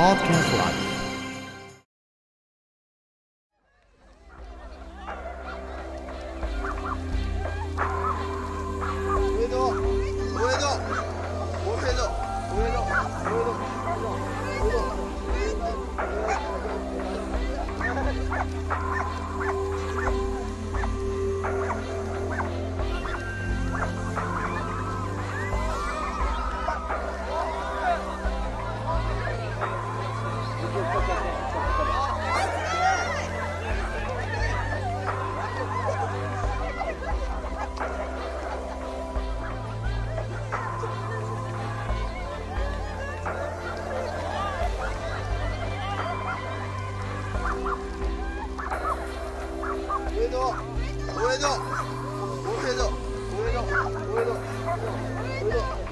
Podcast Live 上戸上戸上戸上戸上戸上野上野上野上野上野